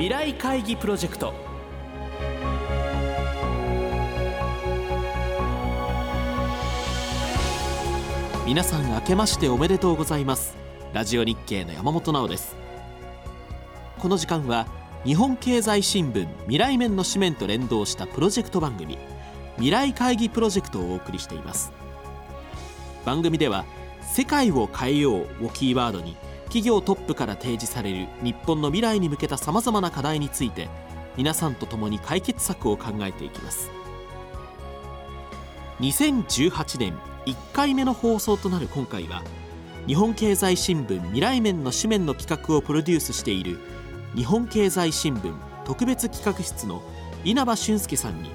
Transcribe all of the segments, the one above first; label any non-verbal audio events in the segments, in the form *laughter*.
未来会議プロジェクト。皆さん明けましておめでとうございます。ラジオ日経の山本直です。この時間は日本経済新聞未来面の紙面と連動したプロジェクト番組未来会議プロジェクトをお送りしています。番組では世界を変えようをキーワードに企業トップから提示される日本の未来に向けたさまざまな課題について皆さんと共に解決策を考えていきます。2018年1回目の放送となる今回は日本経済新聞未来面の紙面の企画をプロデュースしている日本経済新聞特別企画室の稲葉俊介さんに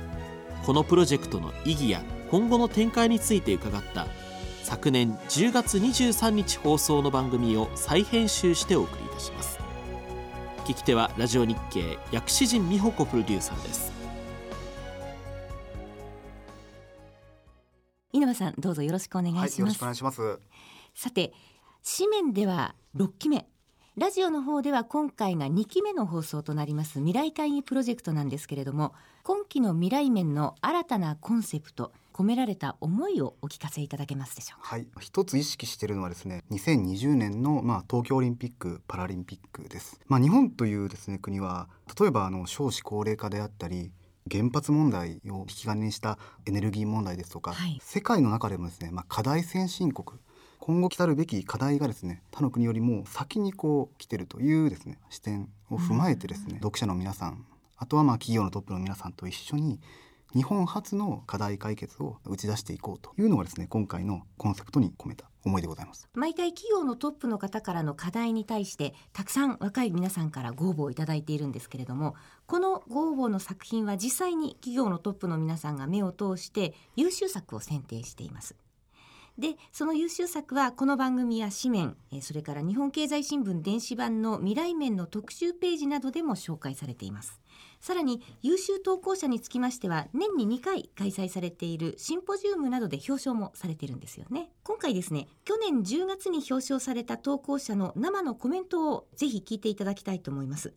このプロジェクトの意義や今後の展開について伺った昨年10月23日放送の番組を再編集してお送りいたします。聞き手はラジオ日経薬師陣美穂子プロデューサーです。稲葉さんどうぞよろしくお願いします、はい、よろしくお願いします。さて紙面では6期目。ラジオの方では今回が2期目の放送となります未来会議プロジェクトなんですけれども今期の未来面の新たなコンセプト込められた思いをお聞かせいただけますでしょうか？はい、一つ意識しているのはですね、2020年のまあ東京オリンピック・パラリンピックです。まあ日本というですね国は例えばあの少子高齢化であったり。原発問題を引き金にしたエネルギー問題ですとか、はい、世界の中でもですね、まあ、課題先進国今後来たるべき課題がですね他の国よりも先にこう来てるというですね視点を踏まえてですね、読者の皆さんあとはまあ企業のトップの皆さんと一緒に日本初の課題解決を打ち出していこうというのがですね今回のコンセプトに込めた思いでございます。毎回企業のトップの方からの課題に対してたくさん若い皆さんからご応募をいただいているんですけれどもこのご応募の作品は実際に企業のトップの皆さんが目を通して優秀作を選定しています。でその優秀作はこの番組や紙面それから日本経済新聞電子版の未来面の特集ページなどでも紹介されています。さらに優秀投稿者につきましては年に2回開催されているシンポジウムなどで表彰もされてるんですよね。今回ですね去年10月に表彰された投稿者の生のコメントをぜひ聞いていただきたいと思います。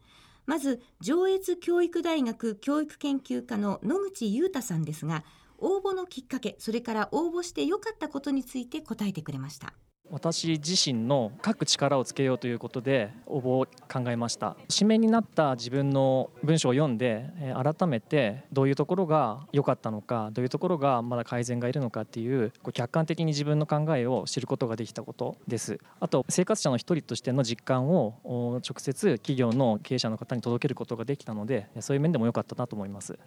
まず上越教育大学教育研究科の野口裕太さんですが応募のきっかけそれから応募して良かったことについて答えてくれました。私自身の書く力をつけようということで応募を考えました。紙面になった自分の文章を読んで改めてどういうところが良かったのかどういうところがまだ改善がいるのかっていう客観的に自分の考えを知ることができたことです。あと生活者の一人としての実感を直接企業の経営者の方に届けることができたのでそういう面でも良かったなと思います。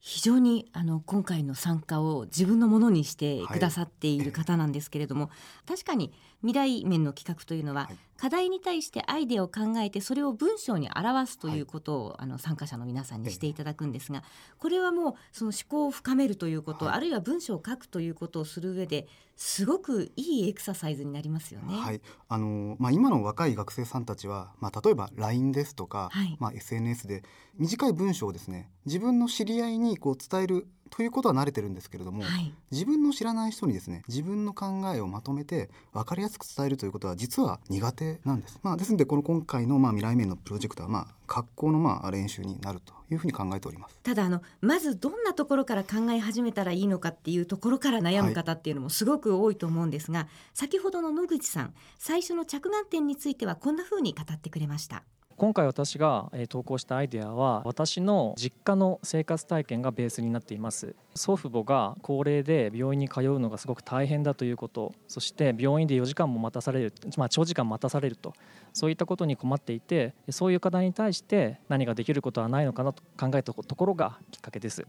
非常にあの今回の参加を自分のものにしてくださっている方なんですけれども、はい、確かに未来面の企画というのは、はい、課題に対してアイデアを考えてそれを文章に表すということを、はい、あの参加者の皆さんにしていただくんですがこれはもうその思考を深めるということ、あるいは文章を書くということをする上ですごくいいエクササイズになりますよね。はい。あのまあ、今の若い学生さんたちは、まあ、例えば LINE ですとか、まあ、SNS で短い文章をですね自分の知り合いにこう伝えるということは慣れてるんですけれども、はい、自分の知らない人にですね自分の考えをまとめて分かりやすく伝えるということは実は苦手なんです。まあ、ですのでこの今回のまあ未来面のプロジェクトはまあ格好のまあ練習になるというふうに考えておりますただあのまずどんなところから考え始めたらいいのかっていうところから悩む方っていうのもすごく多いと思うんですが、はい、先ほどの野口さん最初の着眼点についてはこんなふうに語ってくれました。今回私が投稿したアイデアは私の実家の生活体験がベースになっています。祖父母が高齢で病院に通うのがすごく大変だということそして病院で4時間も待たされる、まあ、長時間待たされるとそういったことに困っていてそういう課題に対して何ができることはないのかなと考えたところがきっかけです。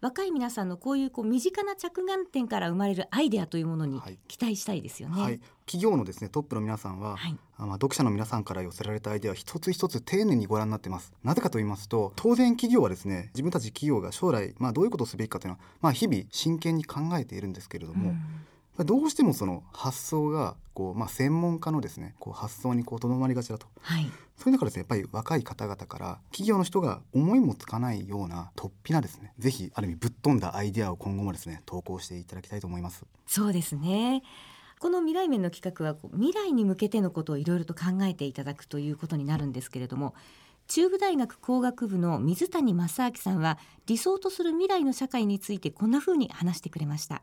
若い皆さんのこういうこう身近な着眼点から生まれるアイデアというものに期待したいですよね。はい、企業のですねトップの皆さんは、はい、まあ読者の皆さんから寄せられたアイデア一つ一つ丁寧にご覧になってます。なぜかと言いますと当然企業はですね自分たち企業が将来まあどういうことをすべきかというのはまあ日々真剣に考えているんですけれども。うんどうしてもその発想がこう、まあ、専門家のですねこう発想にとどまりがちだと、はい、そういう中ですねやっぱり若い方々から企業の人が思いもつかないような突飛なですねぜひある意味ぶっ飛んだアイデアを今後もですね投稿していただきたいと思います。そうですねこの未来面の企画は未来に向けてのことをいろいろと考えていただくということになるんですけれども中部大学工学部の水谷正明さんは理想とする未来の社会についてこんな風に話してくれました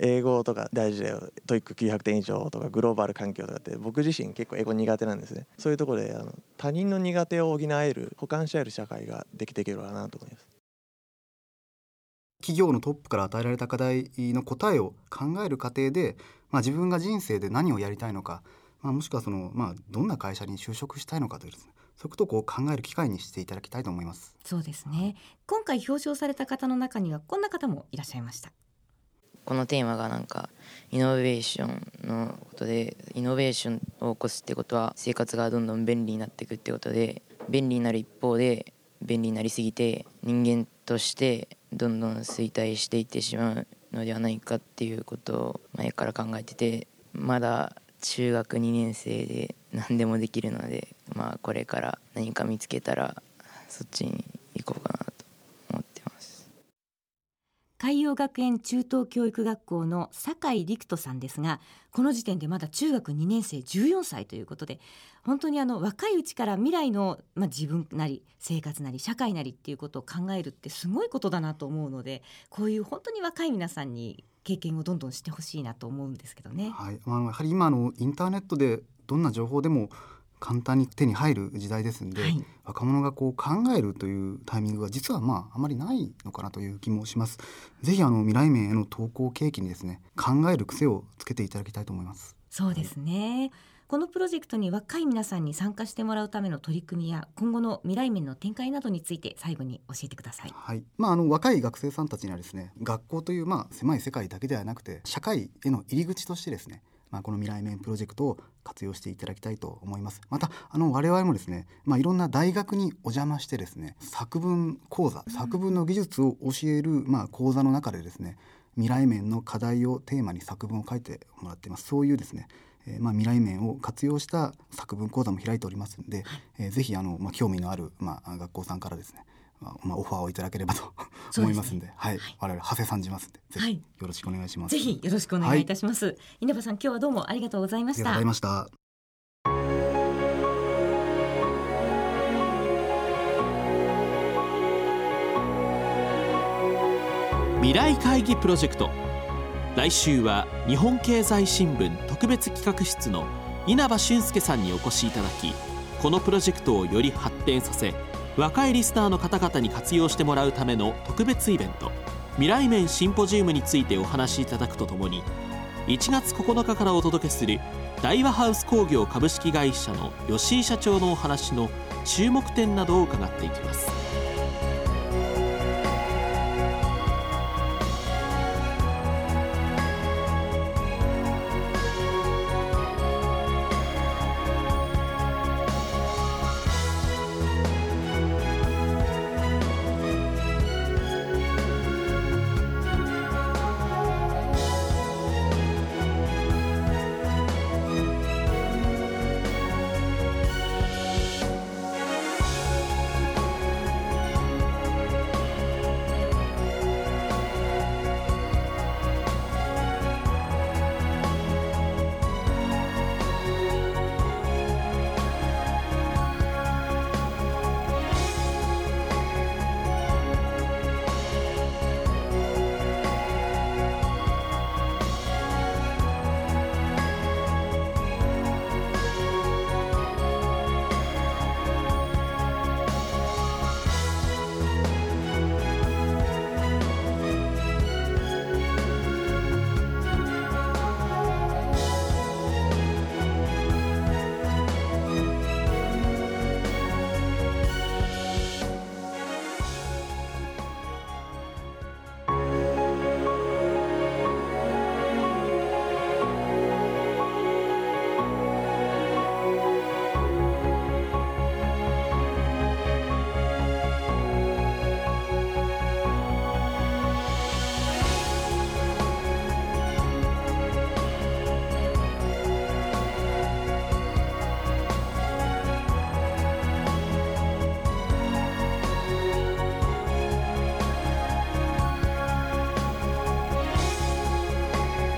英語とか大事だよ TOEIC 900点以上とかグローバル環境とかって僕自身結構英語苦手なんですね。そういうところであの他人の苦手を補える補完し合える社会ができていければなと思います。企業のトップから与えられた課題の答えを考える過程で、まあ、自分が人生で何をやりたいのか、まあ、もしくはその、まあ、どんな会社に就職したいのかというですね。そういうことをこう考える機会にしていただきたいと思います。そうですね。今回表彰された方の中にはこんな方もいらっしゃいましたこのテーマがなんかイノベーションのことでイノベーションを起こすってことは生活がどんどん便利になっていくってことで便利になる一方で便利になりすぎて人間としてどんどん衰退していってしまうのではないかっていうことを前から考えててまだ中学2年生で何でもできるのでまあこれから何か見つけたらそっちに行こうかなと思ってます海洋学園中等教育学校の酒井陸斗さんですがこの時点でまだ中学2年生14歳ということで本当にあの若いうちから未来の、まあ、自分なり生活なり社会なりっていうことを考えるってすごいことだなと思うのでこういう本当に若い皆さんに経験をどんどんしてほしいなと思うんですけどね。はい、まあ、やはり今のインターネットでどんな情報でも簡単に手に入る時代ですんで、はい、若者がこう考えるというタイミングが実はまああまりないのかなという気もします。ぜひあの未来面への投稿契機にですね考える癖をつけていただきたいと思います。そうですね。このプロジェクトに若い皆さんに参加してもらうための取り組みや今後の未来面の展開などについて最後に教えてください。はい。まああの若い学生さんたちにはですね、学校というまあ狭い世界だけではなくて社会への入り口としてですね、まあこの未来面プロジェクトを活用していただきたいと思います。またあの我々もですね、まあいろんな大学にお邪魔してですね、作文講座、作文の技術を教えるまあ講座の中でですね、未来面の課題をテーマに作文を書いてもらっています。そういうですね。えー、まあ、未来面を活用した作文講座も開いておりますので、えー、ぜひあの、まあ、興味のある、まあ、学校さんからですねまあ、オファーをいただければと *laughs* 思いますんで、はい、我々長谷さんじますんで、ぜひよろしくお願いします。ぜひよろしくお願いいたします。はい、稲葉さん、今日はどうもありがとうございました。ありがとうございました。未来会議プロジェクト来週は日本経済新聞特別企画室の稲葉俊介さんにお越しいただきこのプロジェクトをより発展させ若いリスナーの方々に活用してもらうための特別イベント未来面シンポジウムについてお話しいただくとともに1月9日からお届けする大和ハウス工業株式会社の吉井社長のお話の注目点などを伺っていきます。